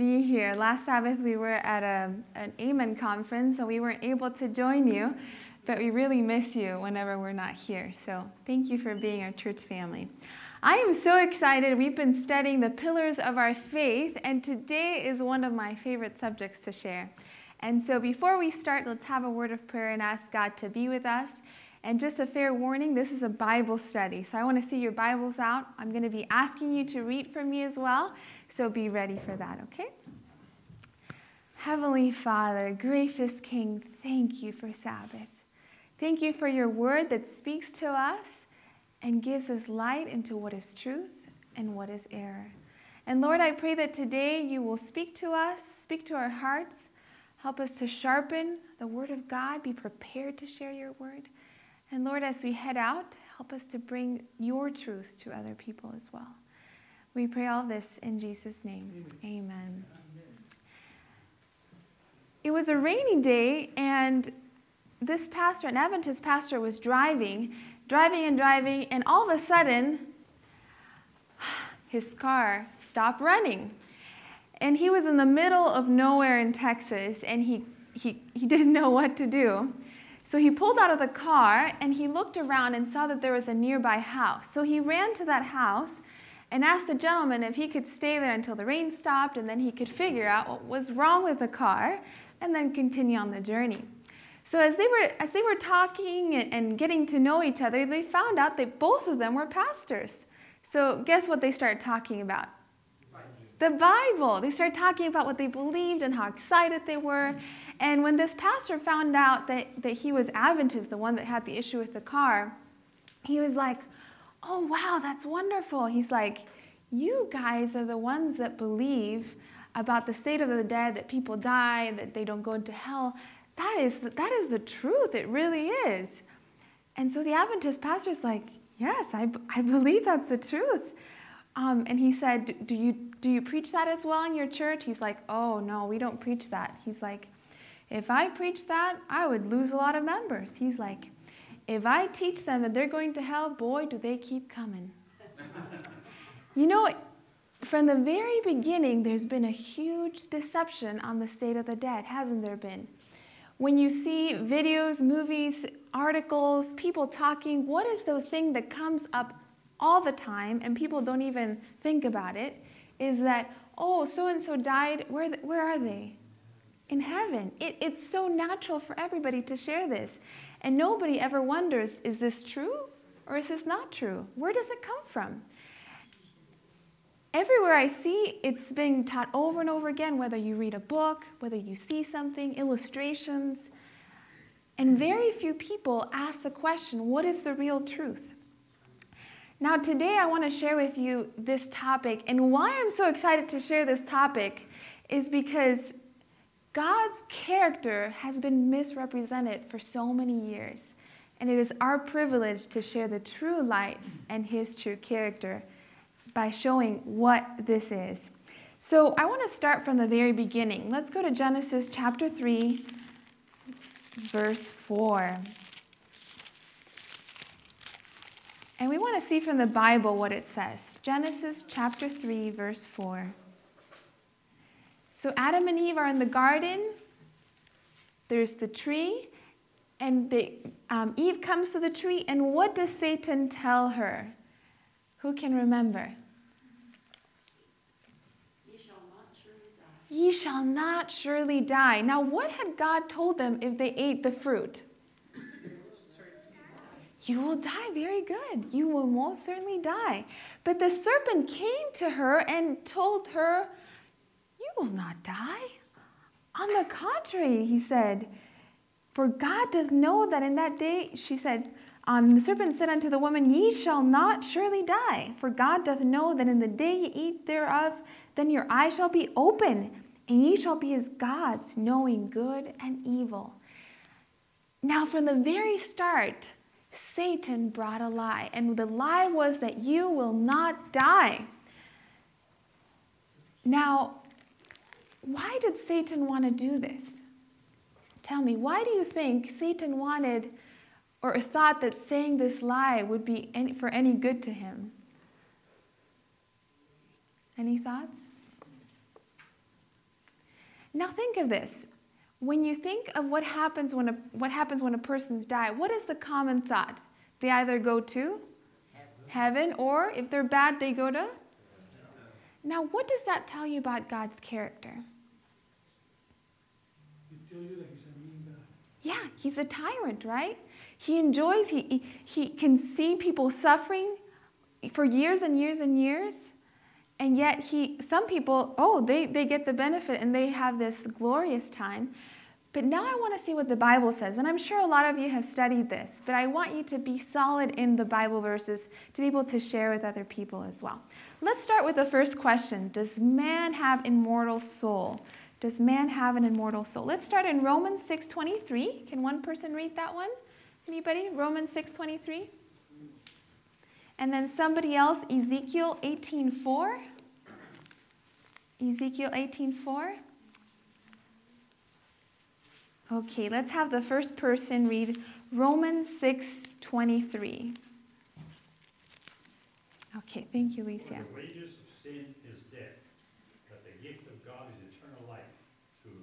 be here. Last Sabbath, we were at a, an Amen conference, so we weren't able to join you, but we really miss you whenever we're not here. So thank you for being our church family. I am so excited. We've been studying the pillars of our faith, and today is one of my favorite subjects to share. And so before we start, let's have a word of prayer and ask God to be with us. And just a fair warning this is a Bible study. So I want to see your Bibles out. I'm going to be asking you to read from me as well. So be ready for that, okay? Heavenly Father, gracious King, thank you for Sabbath. Thank you for your word that speaks to us and gives us light into what is truth and what is error. And Lord, I pray that today you will speak to us, speak to our hearts, help us to sharpen the word of God, be prepared to share your word. And Lord, as we head out, help us to bring your truth to other people as well. We pray all this in Jesus' name. Amen. Amen. It was a rainy day, and this pastor, an Adventist pastor, was driving, driving and driving, and all of a sudden, his car stopped running. And he was in the middle of nowhere in Texas, and he, he, he didn't know what to do. So he pulled out of the car and he looked around and saw that there was a nearby house. So he ran to that house and asked the gentleman if he could stay there until the rain stopped and then he could figure out what was wrong with the car and then continue on the journey. So as they were as they were talking and, and getting to know each other, they found out that both of them were pastors. So guess what they started talking about? The Bible. They started talking about what they believed and how excited they were. And when this pastor found out that, that he was Adventist, the one that had the issue with the car, he was like, oh, wow, that's wonderful. He's like, you guys are the ones that believe about the state of the dead, that people die, that they don't go into hell. That is, that is the truth. It really is. And so the Adventist pastor is like, yes, I, I believe that's the truth. Um, and he said, do you, do you preach that as well in your church? He's like, oh, no, we don't preach that. He's like, if I preach that, I would lose a lot of members. He's like, if I teach them that they're going to hell, boy, do they keep coming. you know, from the very beginning, there's been a huge deception on the state of the dead, hasn't there been? When you see videos, movies, articles, people talking, what is the thing that comes up all the time and people don't even think about it? Is that, oh, so and so died, where, where are they? In heaven. It, it's so natural for everybody to share this. And nobody ever wonders is this true or is this not true? Where does it come from? Everywhere I see, it's being taught over and over again, whether you read a book, whether you see something, illustrations. And very few people ask the question what is the real truth? Now, today I want to share with you this topic. And why I'm so excited to share this topic is because God's character has been misrepresented for so many years, and it is our privilege to share the true light and His true character by showing what this is. So, I want to start from the very beginning. Let's go to Genesis chapter 3, verse 4. And we want to see from the Bible what it says. Genesis chapter 3, verse 4. So Adam and Eve are in the garden. There's the tree, and they, um, Eve comes to the tree, and what does Satan tell her? Who can remember? Ye shall not surely die. Ye shall not surely die. Now, what had God told them if they ate the fruit? You will die. Very good. You will most certainly die. But the serpent came to her and told her will not die. On the contrary, he said, For God doth know that in that day, she said, um, the serpent said unto the woman, Ye shall not surely die, for God doth know that in the day ye eat thereof, then your eyes shall be open, and ye shall be as gods, knowing good and evil. Now, from the very start, Satan brought a lie, and the lie was that you will not die. Now, why did Satan want to do this? Tell me, why do you think Satan wanted or thought that saying this lie would be any, for any good to him? Any thoughts? Now think of this. When you think of what happens when a, what happens when a person's died, what is the common thought? They either go to heaven, or if they're bad, they go to. Now, what does that tell you about God's character? Yeah, he's a tyrant, right? He enjoys, he, he, can see people suffering for years and years and years. And yet he some people, oh, they, they get the benefit and they have this glorious time. But now I want to see what the Bible says. And I'm sure a lot of you have studied this, but I want you to be solid in the Bible verses to be able to share with other people as well. Let's start with the first question Does man have immortal soul? Does man have an immortal soul? Let's start in Romans 6:23. Can one person read that one? Anybody? Romans 6:23. And then somebody else, Ezekiel 18:4. Ezekiel 18:4. Okay, let's have the first person read Romans 6:23. Okay, thank you, Lisa. For the wages of sin is death, but the gift of God is eternal life through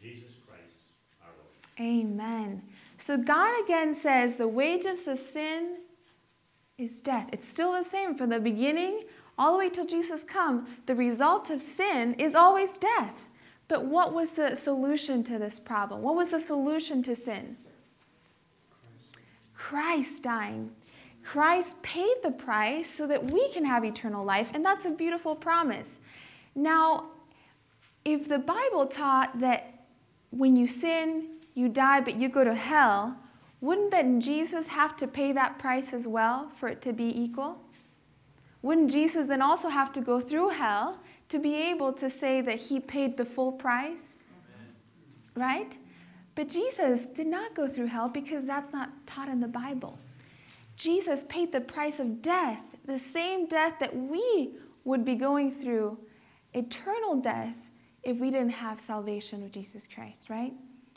Jesus Christ our Lord. Amen. So God again says the wages of sin is death. It's still the same from the beginning all the way till Jesus come. The result of sin is always death. But what was the solution to this problem? What was the solution to sin? Christ dying. Christ paid the price so that we can have eternal life, and that's a beautiful promise. Now, if the Bible taught that when you sin, you die, but you go to hell, wouldn't then Jesus have to pay that price as well for it to be equal? Wouldn't Jesus then also have to go through hell to be able to say that he paid the full price? Right? But Jesus did not go through hell because that's not taught in the Bible. Jesus paid the price of death, the same death that we would be going through, eternal death, if we didn't have salvation of Jesus Christ, right?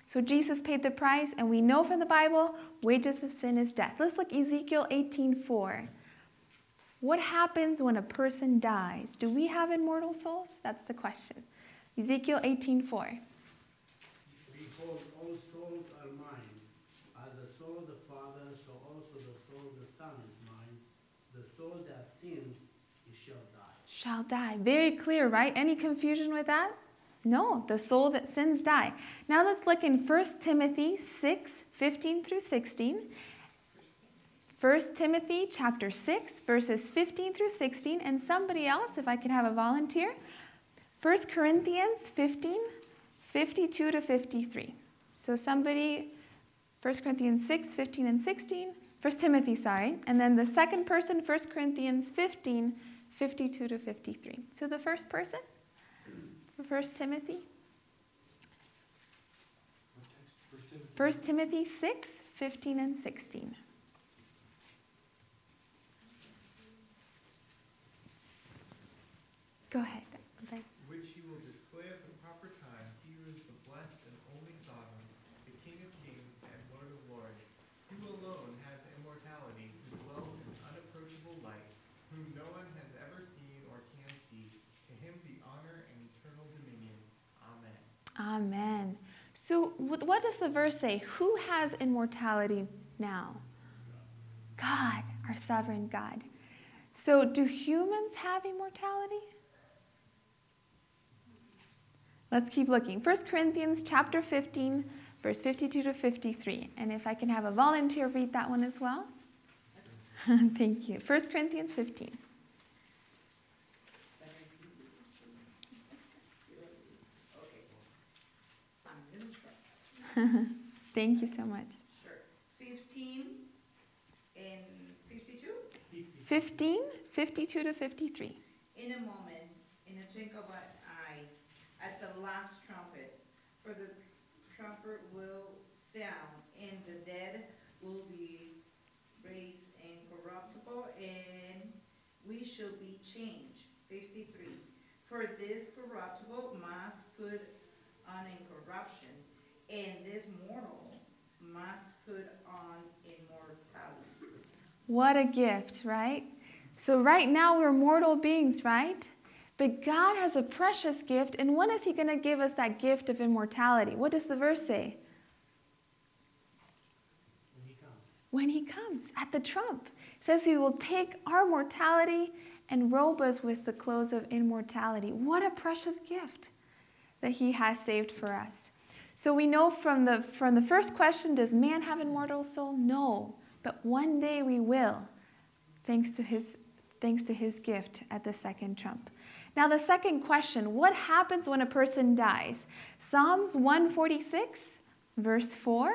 So Jesus paid the price, and we know from the Bible, wages of sin is death. Let's look Ezekiel 18:4. What happens when a person dies? Do we have immortal souls? That's the question. Ezekiel 18:4. Behold, all souls are mine. As the soul of the Father, so also the soul of the Son is mine. The soul that sins, it shall die. Shall die. Very clear, right? Any confusion with that? No, the soul that sins die. Now let's look in 1 Timothy 6, 15 through 16. 1 Timothy chapter 6, verses 15 through 16. And somebody else, if I can have a volunteer. 1 Corinthians 15, 52 to 53. So somebody, 1 Corinthians 6, 15 and 16. 1 Timothy, sorry. And then the second person, 1 Corinthians 15, 52 to 53. So the first person 1 Timothy. 1 Timothy 6, 15 and 16. Go ahead. Okay. which he will display at the proper time. He who is the blessed and only sovereign, the King of kings and Lord of lords, who alone has immortality, who dwells in unapproachable light, whom no one has ever seen or can see. To him be honor and eternal dominion. Amen. Amen. So, what does the verse say? Who has immortality now? God, our sovereign God. So, do humans have immortality? Let's keep looking. 1 Corinthians chapter 15, verse 52 to 53. And if I can have a volunteer read that one as well. Thank you. 1 Corinthians 15. Thank you so much. Sure. Fifteen and fifty-two? 15, 52 to 53. In a moment, in a twinkle of an eye, at the last trumpet, for the trumpet will sound, and the dead will be raised incorruptible, and we shall be changed. Fifty-three. For this corruptible must put on incorruption, and this mortal must put on immortality. What a gift, right? So, right now we're mortal beings, right? But God has a precious gift, and when is He going to give us that gift of immortality? What does the verse say? When he comes. When He comes at the trump. It says He will take our mortality and robe us with the clothes of immortality. What a precious gift that He has saved for us. So we know from the, from the first question does man have an immortal soul? No. But one day we will, thanks to His, thanks to his gift at the second trump. Now, the second question what happens when a person dies? Psalms 146, verse 4.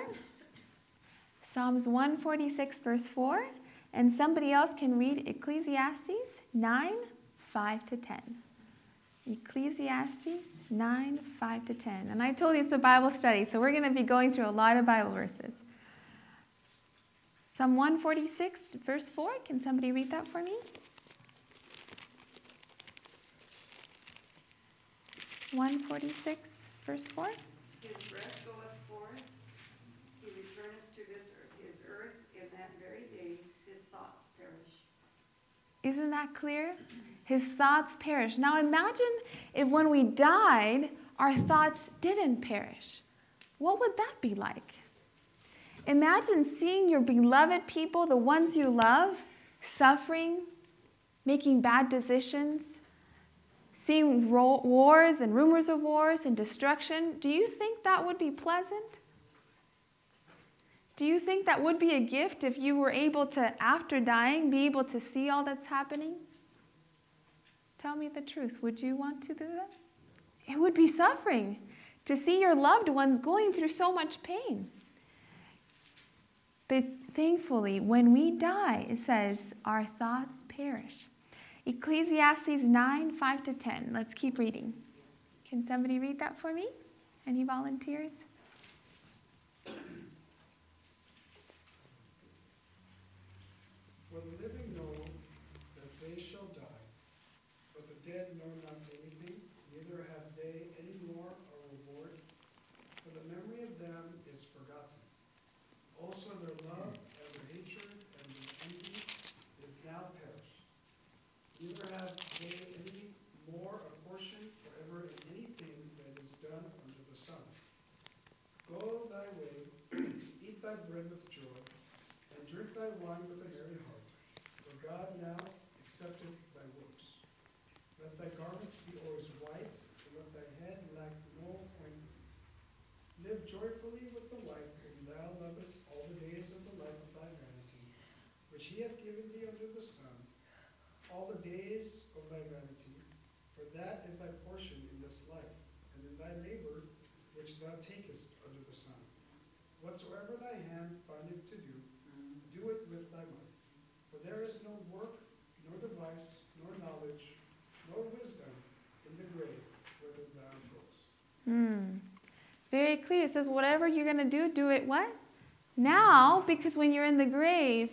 Psalms 146, verse 4. And somebody else can read Ecclesiastes 9, 5 to 10. Ecclesiastes 9, 5 to 10. And I told you it's a Bible study, so we're going to be going through a lot of Bible verses. Psalm 146, verse 4. Can somebody read that for me? 146, verse 4. His breath goeth forth, he returneth to this earth, his earth, in that very day his thoughts perish. Isn't that clear? His thoughts perish. Now imagine if when we died, our thoughts didn't perish. What would that be like? Imagine seeing your beloved people, the ones you love, suffering, making bad decisions, seeing ro- wars and rumors of wars and destruction. Do you think that would be pleasant? Do you think that would be a gift if you were able to, after dying, be able to see all that's happening? Tell me the truth. Would you want to do that? It would be suffering to see your loved ones going through so much pain. But thankfully, when we die, it says, our thoughts perish. Ecclesiastes 9 5 to 10. Let's keep reading. Can somebody read that for me? Any volunteers? Living know that they shall die, but the dead know not anything, neither have they any more a reward, for the memory of them is forgotten. Also their love and their hatred and their envy is now perished. Neither have they any more a portion forever in anything that is done under the sun. Go thy way, eat thy bread with joy, thy wine with a merry heart. For God now accepteth thy works. Let thy garments be always white, and let thy head lack no ointment. Live joyfully with the wife whom thou lovest all the days of the life of thy vanity, which he hath given thee under the sun, all the days of thy vanity, for that is thy portion in this life, and in thy labor which thou takest under the sun. Whatsoever thy hand findeth to do, do it with thy might. For there is no work, nor device, nor knowledge, nor wisdom in the grave whither thou Hmm. Very clear. It says, whatever you're going to do, do it what? Now, because when you're in the grave,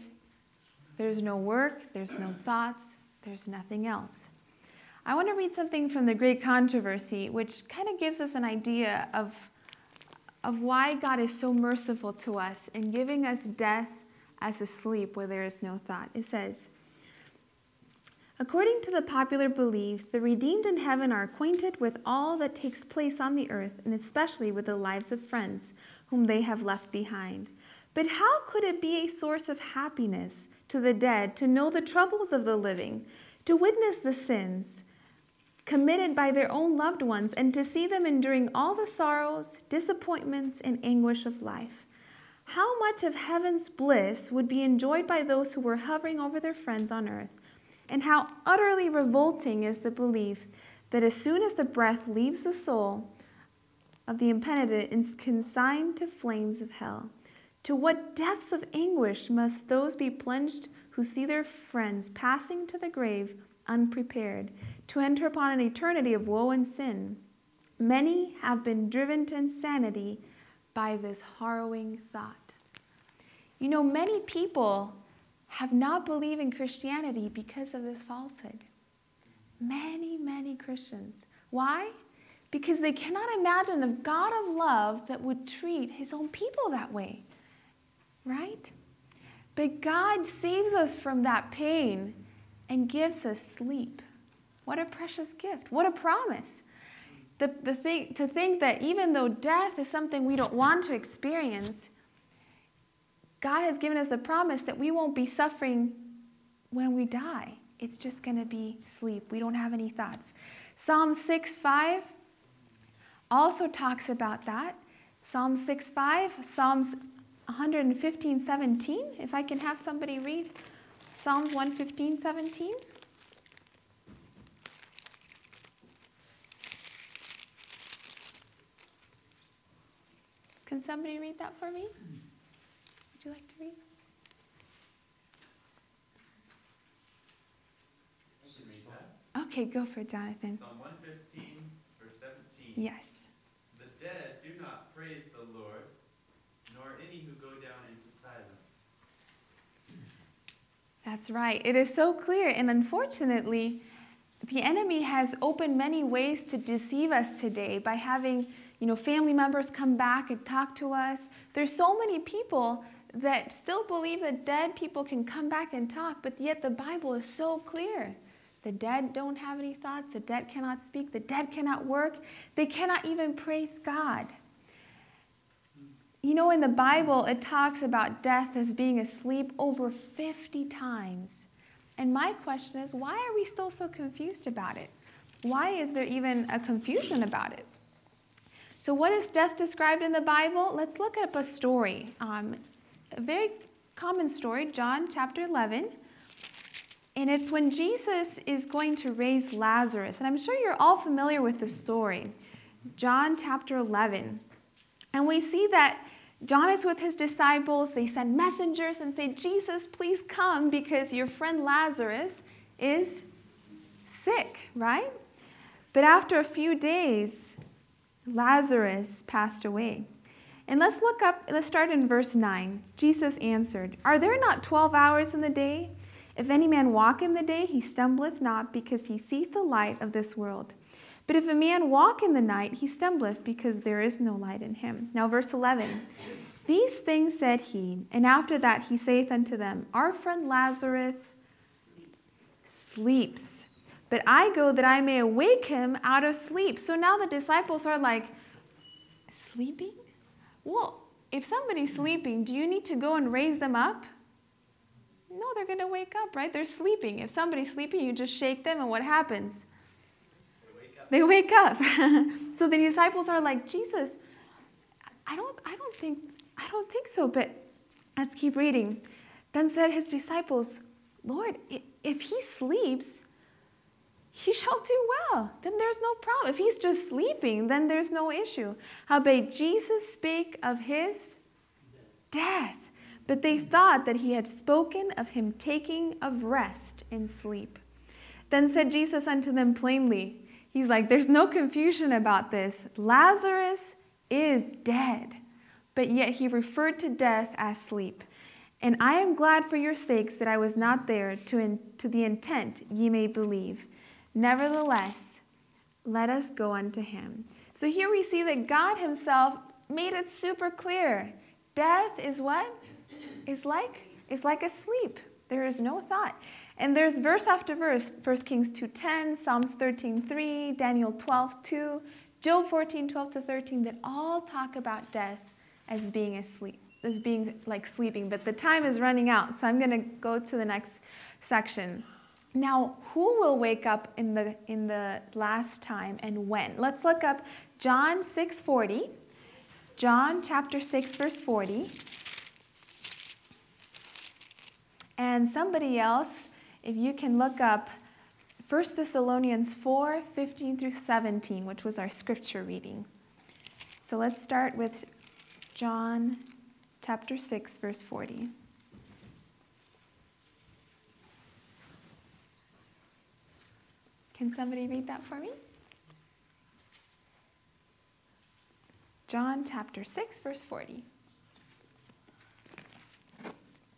there's no work, there's no thoughts, there's nothing else. I want to read something from the Great Controversy, which kind of gives us an idea of, of why God is so merciful to us in giving us death as a sleep where there is no thought. It says, According to the popular belief, the redeemed in heaven are acquainted with all that takes place on the earth, and especially with the lives of friends whom they have left behind. But how could it be a source of happiness to the dead to know the troubles of the living, to witness the sins committed by their own loved ones, and to see them enduring all the sorrows, disappointments, and anguish of life? How much of heaven's bliss would be enjoyed by those who were hovering over their friends on earth? And how utterly revolting is the belief that as soon as the breath leaves the soul of the impenitent, it's consigned to flames of hell. To what depths of anguish must those be plunged who see their friends passing to the grave unprepared, to enter upon an eternity of woe and sin? Many have been driven to insanity by this harrowing thought. You know, many people have not believed in Christianity because of this falsehood. Many, many Christians. Why? Because they cannot imagine a God of love that would treat his own people that way. Right? But God saves us from that pain and gives us sleep. What a precious gift. What a promise. The, the thing, to think that even though death is something we don't want to experience, God has given us the promise that we won't be suffering when we die. It's just going to be sleep. We don't have any thoughts. Psalm 6 5 also talks about that. Psalm 6 5, Psalms 115 17. If I can have somebody read Psalms 115 17. Can somebody read that for me? Would you like to read? Read. Okay, go for it, Jonathan. Psalm 115, verse 17. Yes. The dead do not praise the Lord, nor any who go down into silence. That's right. It is so clear. And unfortunately, the enemy has opened many ways to deceive us today by having, you know, family members come back and talk to us. There's so many people that still believe that dead people can come back and talk, but yet the Bible is so clear. The dead don't have any thoughts, the dead cannot speak, the dead cannot work, they cannot even praise God. You know, in the Bible, it talks about death as being asleep over 50 times. And my question is, why are we still so confused about it? Why is there even a confusion about it? So, what is death described in the Bible? Let's look up a story. Um, a very common story, John chapter 11. And it's when Jesus is going to raise Lazarus. And I'm sure you're all familiar with the story. John chapter 11. And we see that John is with his disciples. They send messengers and say, Jesus, please come because your friend Lazarus is sick, right? But after a few days, Lazarus passed away. And let's look up, let's start in verse 9. Jesus answered, Are there not 12 hours in the day? If any man walk in the day, he stumbleth not, because he seeth the light of this world. But if a man walk in the night, he stumbleth, because there is no light in him. Now, verse 11. These things said he, and after that he saith unto them, Our friend Lazarus sleeps, but I go that I may awake him out of sleep. So now the disciples are like, Sleeping? Well, if somebody's sleeping, do you need to go and raise them up? No, they're going to wake up, right? They're sleeping. If somebody's sleeping, you just shake them, and what happens? They wake up. so the disciples are like, Jesus, I don't, I don't think, I don't think so. But let's keep reading. Then said his disciples, Lord, if he sleeps, he shall do well. Then there's no problem. If he's just sleeping, then there's no issue. Howbeit Jesus spake of his death. But they thought that he had spoken of him taking of rest in sleep. Then said Jesus unto them plainly, He's like, there's no confusion about this. Lazarus is dead, but yet he referred to death as sleep. And I am glad for your sakes that I was not there to, in, to the intent ye may believe. Nevertheless, let us go unto him. So here we see that God Himself made it super clear. Death is what? Is like is like a sleep. There is no thought. And there's verse after verse, 1 Kings 2.10, Psalms 13.3, Daniel 12.2, Job 14.12 to 13, that all talk about death as being asleep, as being like sleeping. But the time is running out, so I'm going to go to the next section. Now, who will wake up in the, in the last time and when? Let's look up John 6.40. John chapter 6, verse 40. And somebody else if you can look up 1 Thessalonians 4 15 through 17, which was our scripture reading. So let's start with John chapter 6, verse 40. Can somebody read that for me? John chapter 6, verse 40.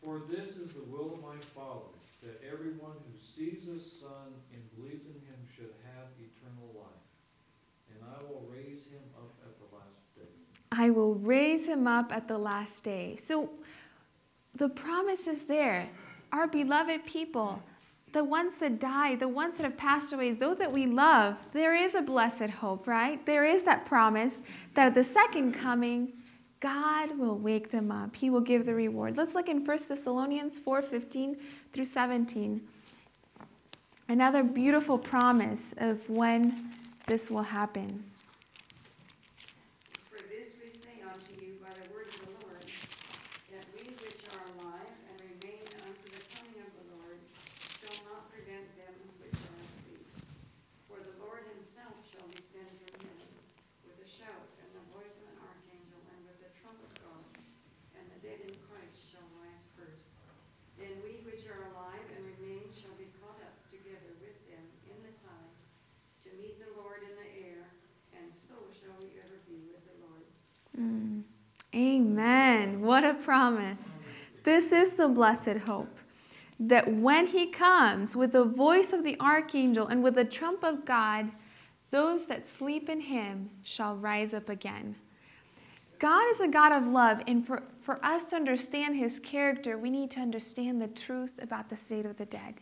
For this is the will of my Father that everyone who sees his Son and believes in him should have eternal life. And I will raise him up at the last day. I will raise him up at the last day. So the promise is there. Our beloved people, the ones that died, the ones that have passed away, those that we love, there is a blessed hope, right? There is that promise that at the second coming, God will wake them up. He will give the reward. Let's look in 1 Thessalonians 4:15 through 17. Another beautiful promise of when this will happen. For this we say unto you by the word of the Lord, that we which are alive and remain unto the coming of the Lord shall not prevent them which are asleep. For the Lord himself shall descend from heaven with a shout and the voice of an archangel and with the trump of God, and the dead in Christ shall rise first. Then we which are alive and remain shall be caught up together with them in the clouds to meet the Lord in the air, and so shall we ever be with the Lord. Mm. Amen. What a promise. This is the blessed hope that when he comes with the voice of the archangel and with the trump of God, those that sleep in him shall rise up again. God is a God of love, and for, for us to understand his character, we need to understand the truth about the state of the dead.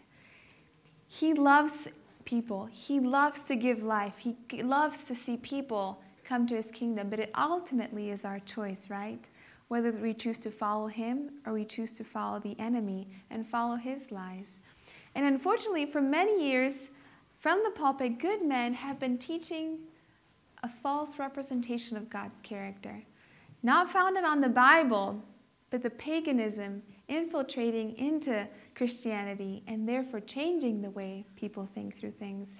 He loves people, he loves to give life, he loves to see people come to his kingdom, but it ultimately is our choice, right? Whether we choose to follow him or we choose to follow the enemy and follow his lies. And unfortunately, for many years, from the pulpit, good men have been teaching a false representation of God's character not founded on the Bible, but the paganism infiltrating into Christianity and therefore changing the way people think through things.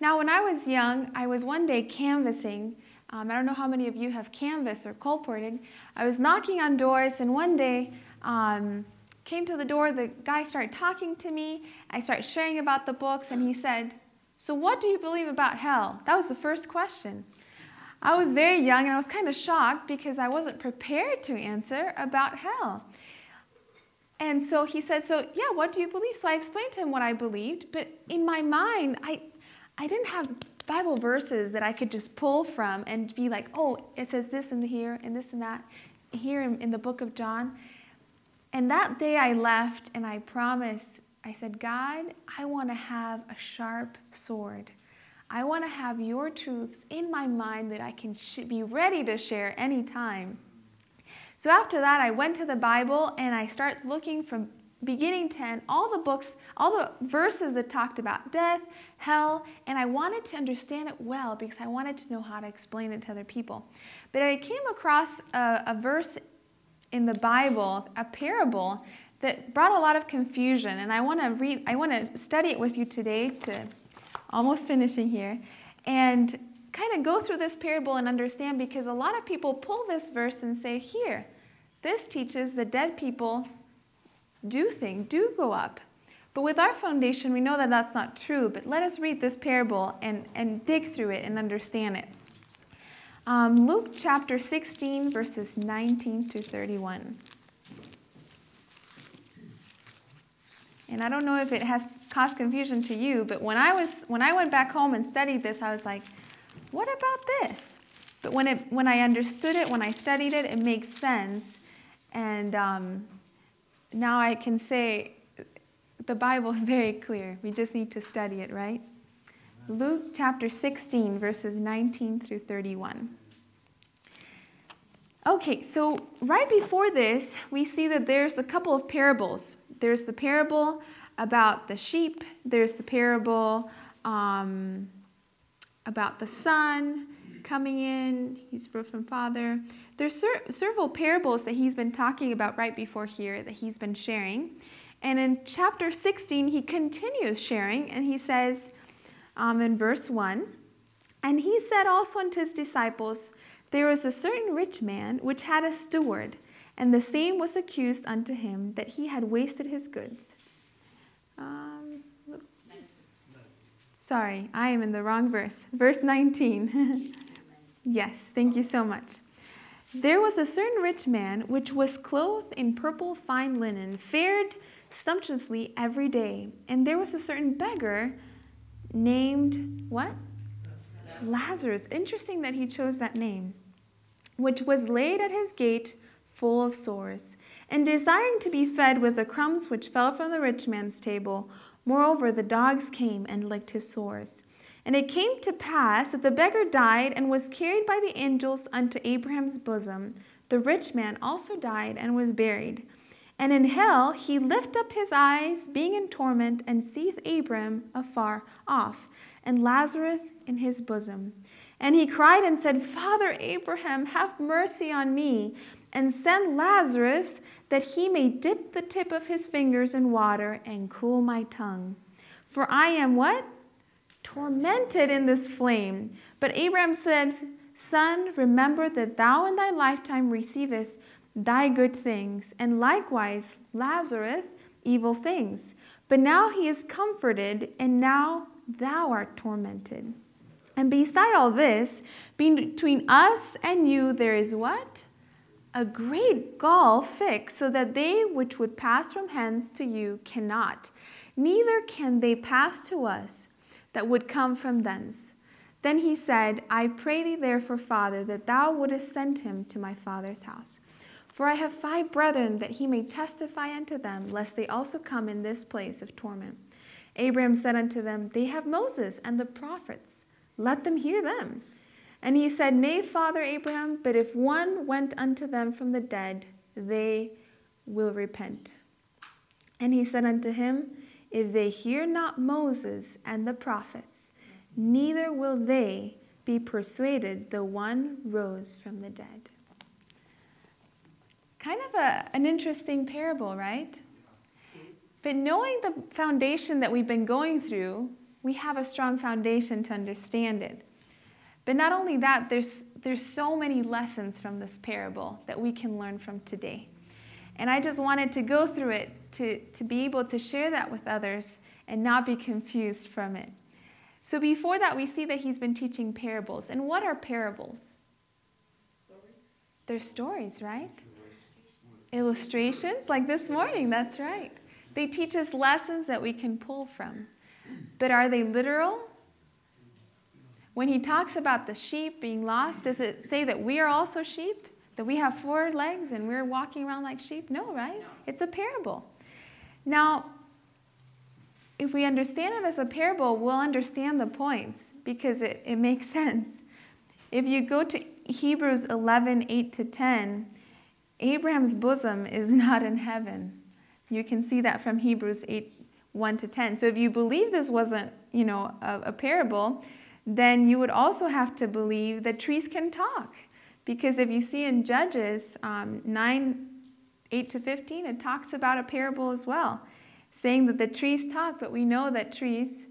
Now, when I was young, I was one day canvassing. Um, I don't know how many of you have canvassed or colported. I was knocking on doors, and one day, um, came to the door. The guy started talking to me. I started sharing about the books, and he said, "So, what do you believe about hell?" That was the first question. I was very young and I was kind of shocked because I wasn't prepared to answer about hell. And so he said, So, yeah, what do you believe? So I explained to him what I believed, but in my mind, I, I didn't have Bible verses that I could just pull from and be like, oh, it says this and here and this and that here in, in the book of John. And that day I left and I promised, I said, God, I want to have a sharp sword. I want to have your truths in my mind that I can sh- be ready to share anytime. So after that, I went to the Bible and I start looking from beginning to end, all the books, all the verses that talked about death, hell, and I wanted to understand it well because I wanted to know how to explain it to other people. But I came across a, a verse in the Bible, a parable that brought a lot of confusion, and I want to read. I want to study it with you today to almost finishing here, and kind of go through this parable and understand because a lot of people pull this verse and say, here, this teaches that dead people do things, do go up. But with our foundation, we know that that's not true. But let us read this parable and, and dig through it and understand it. Um, Luke chapter 16, verses 19 to 31. And I don't know if it has caused confusion to you, but when I was when I went back home and studied this, I was like, what about this? But when it when I understood it, when I studied it, it makes sense. And um, now I can say the Bible is very clear. We just need to study it, right? Luke chapter 16, verses 19 through 31. Okay, so right before this, we see that there's a couple of parables. There's the parable about the sheep, there's the parable um, about the son coming in, he's from father. There's ser- several parables that he's been talking about right before here that he's been sharing. And in chapter 16, he continues sharing, and he says um, in verse 1 And he said also unto his disciples, There was a certain rich man which had a steward, and the same was accused unto him that he had wasted his goods. Um, sorry, I am in the wrong verse. Verse 19. yes, thank you so much. There was a certain rich man which was clothed in purple fine linen, fared sumptuously every day. And there was a certain beggar named what? Lazarus. Interesting that he chose that name, which was laid at his gate full of sores, and desiring to be fed with the crumbs which fell from the rich man's table. Moreover, the dogs came and licked his sores. And it came to pass that the beggar died and was carried by the angels unto Abraham's bosom. The rich man also died and was buried. And in hell he lift up his eyes, being in torment, and seeth Abram afar off, and Lazarus in his bosom. And he cried and said, Father Abraham, have mercy on me, and send Lazarus that he may dip the tip of his fingers in water and cool my tongue. For I am what? Tormented in this flame. But Abraham said, Son, remember that thou in thy lifetime receiveth thy good things, and likewise Lazarus evil things. But now he is comforted, and now thou art tormented. And beside all this, between us and you, there is what? A great gulf fixed, so that they which would pass from hence to you cannot, neither can they pass to us that would come from thence. Then he said, I pray thee therefore, Father, that thou wouldest send him to my father's house. For I have five brethren, that he may testify unto them, lest they also come in this place of torment. Abraham said unto them, They have Moses and the prophets. Let them hear them. And he said, Nay, Father Abraham, but if one went unto them from the dead, they will repent. And he said unto him, If they hear not Moses and the prophets, neither will they be persuaded the one rose from the dead. Kind of a, an interesting parable, right? But knowing the foundation that we've been going through, we have a strong foundation to understand it. But not only that, there's, there's so many lessons from this parable that we can learn from today. And I just wanted to go through it to, to be able to share that with others and not be confused from it. So before that, we see that he's been teaching parables. And what are parables? Stories. They're stories, right? Illustrations, like this morning, that's right. They teach us lessons that we can pull from. But are they literal? When he talks about the sheep being lost, does it say that we are also sheep? That we have four legs and we're walking around like sheep? No, right? It's a parable. Now, if we understand it as a parable, we'll understand the points because it, it makes sense. If you go to Hebrews 11 8 to 10, Abraham's bosom is not in heaven. You can see that from Hebrews 8 1 to 10. So if you believe this wasn't, you know, a, a parable, then you would also have to believe that trees can talk. Because if you see in Judges um, 9 8 to 15, it talks about a parable as well, saying that the trees talk, but we know that trees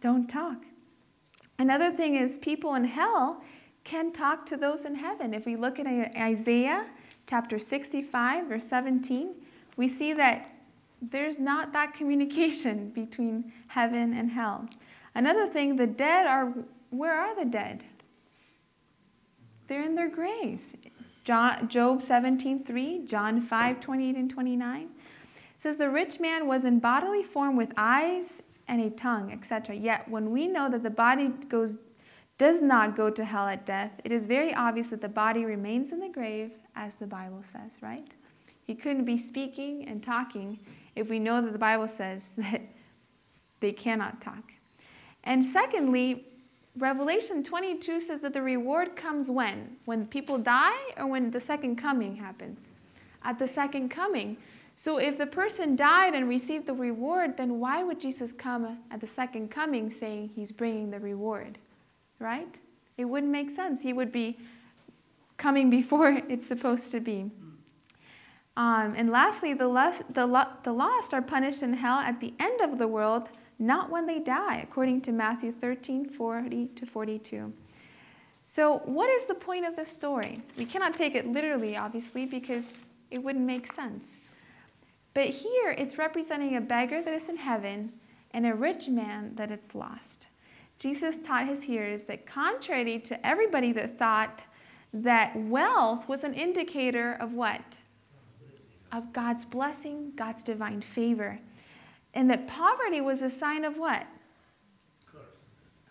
don't talk. Another thing is people in hell can talk to those in heaven. If we look at Isaiah chapter 65, verse 17, we see that there's not that communication between heaven and hell. Another thing, the dead are, where are the dead? They're in their graves. John, Job 17, 3, John 5, 28 and 29 says, The rich man was in bodily form with eyes and a tongue, etc. Yet when we know that the body goes does not go to hell at death, it is very obvious that the body remains in the grave, as the Bible says, right? He couldn't be speaking and talking if we know that the Bible says that they cannot talk. And secondly, Revelation 22 says that the reward comes when? When people die or when the second coming happens? At the second coming. So if the person died and received the reward, then why would Jesus come at the second coming saying he's bringing the reward? Right? It wouldn't make sense. He would be coming before it's supposed to be. Um, and lastly, the, less, the, the lost are punished in hell at the end of the world, not when they die, according to Matthew 13 40 to 42. So, what is the point of this story? We cannot take it literally, obviously, because it wouldn't make sense. But here it's representing a beggar that is in heaven and a rich man that it's lost. Jesus taught his hearers that, contrary to everybody that thought that wealth was an indicator of what? of God's blessing, God's divine favor. And that poverty was a sign of what? Curse.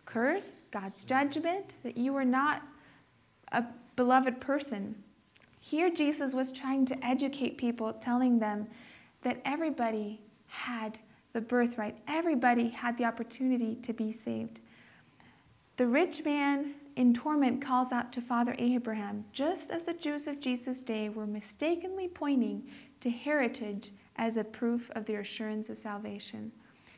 Curse, God's judgment, that you were not a beloved person. Here, Jesus was trying to educate people, telling them that everybody had the birthright, everybody had the opportunity to be saved. The rich man in torment calls out to Father Abraham, just as the Jews of Jesus' day were mistakenly pointing to heritage as a proof of their assurance of salvation.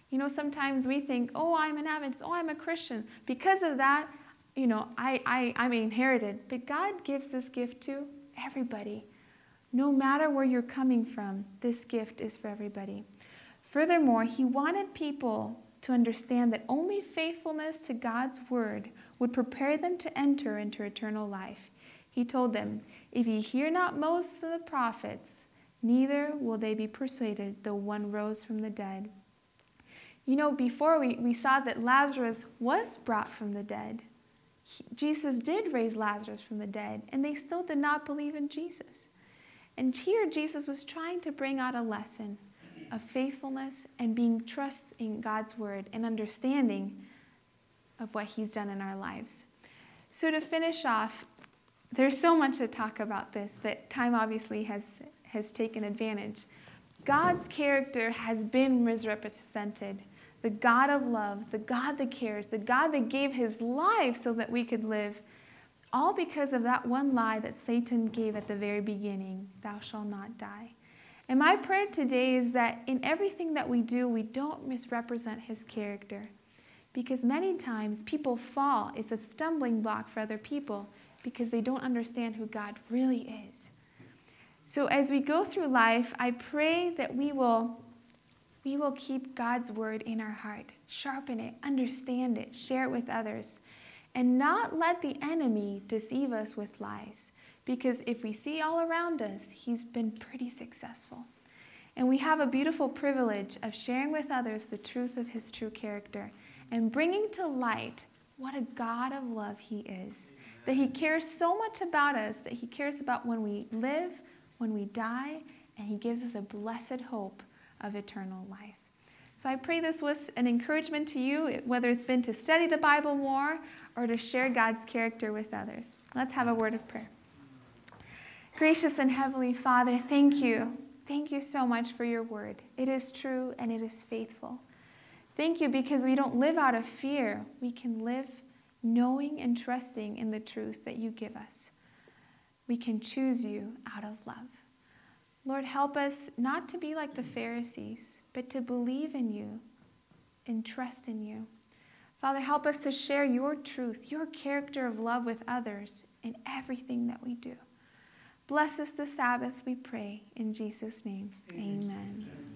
You know, sometimes we think, oh, I'm an Adventist, oh, I'm a Christian. Because of that, you know, I, I, I'm inherited. But God gives this gift to everybody. No matter where you're coming from, this gift is for everybody. Furthermore, He wanted people to understand that only faithfulness to God's word would prepare them to enter into eternal life. He told them, If ye hear not Moses and the prophets, neither will they be persuaded, though one rose from the dead. You know, before we, we saw that Lazarus was brought from the dead. He, Jesus did raise Lazarus from the dead, and they still did not believe in Jesus. And here, Jesus was trying to bring out a lesson of faithfulness and being trust in God's word and understanding of what He's done in our lives. So, to finish off, there's so much to talk about this, but time obviously has, has taken advantage. God's character has been misrepresented. The God of love, the God that cares, the God that gave his life so that we could live, all because of that one lie that Satan gave at the very beginning Thou shalt not die. And my prayer today is that in everything that we do, we don't misrepresent his character. Because many times people fall, it's a stumbling block for other people because they don't understand who God really is. So as we go through life, I pray that we will we will keep God's word in our heart, sharpen it, understand it, share it with others, and not let the enemy deceive us with lies. Because if we see all around us, he's been pretty successful. And we have a beautiful privilege of sharing with others the truth of his true character and bringing to light what a God of love He is. That He cares so much about us, that He cares about when we live, when we die, and He gives us a blessed hope of eternal life. So I pray this was an encouragement to you, whether it's been to study the Bible more or to share God's character with others. Let's have a word of prayer. Gracious and Heavenly Father, thank you. Thank you so much for your word. It is true and it is faithful. Thank you because we don't live out of fear. We can live knowing and trusting in the truth that you give us. We can choose you out of love. Lord, help us not to be like the Pharisees, but to believe in you and trust in you. Father, help us to share your truth, your character of love with others in everything that we do. Bless us the Sabbath, we pray. In Jesus' name, amen. amen.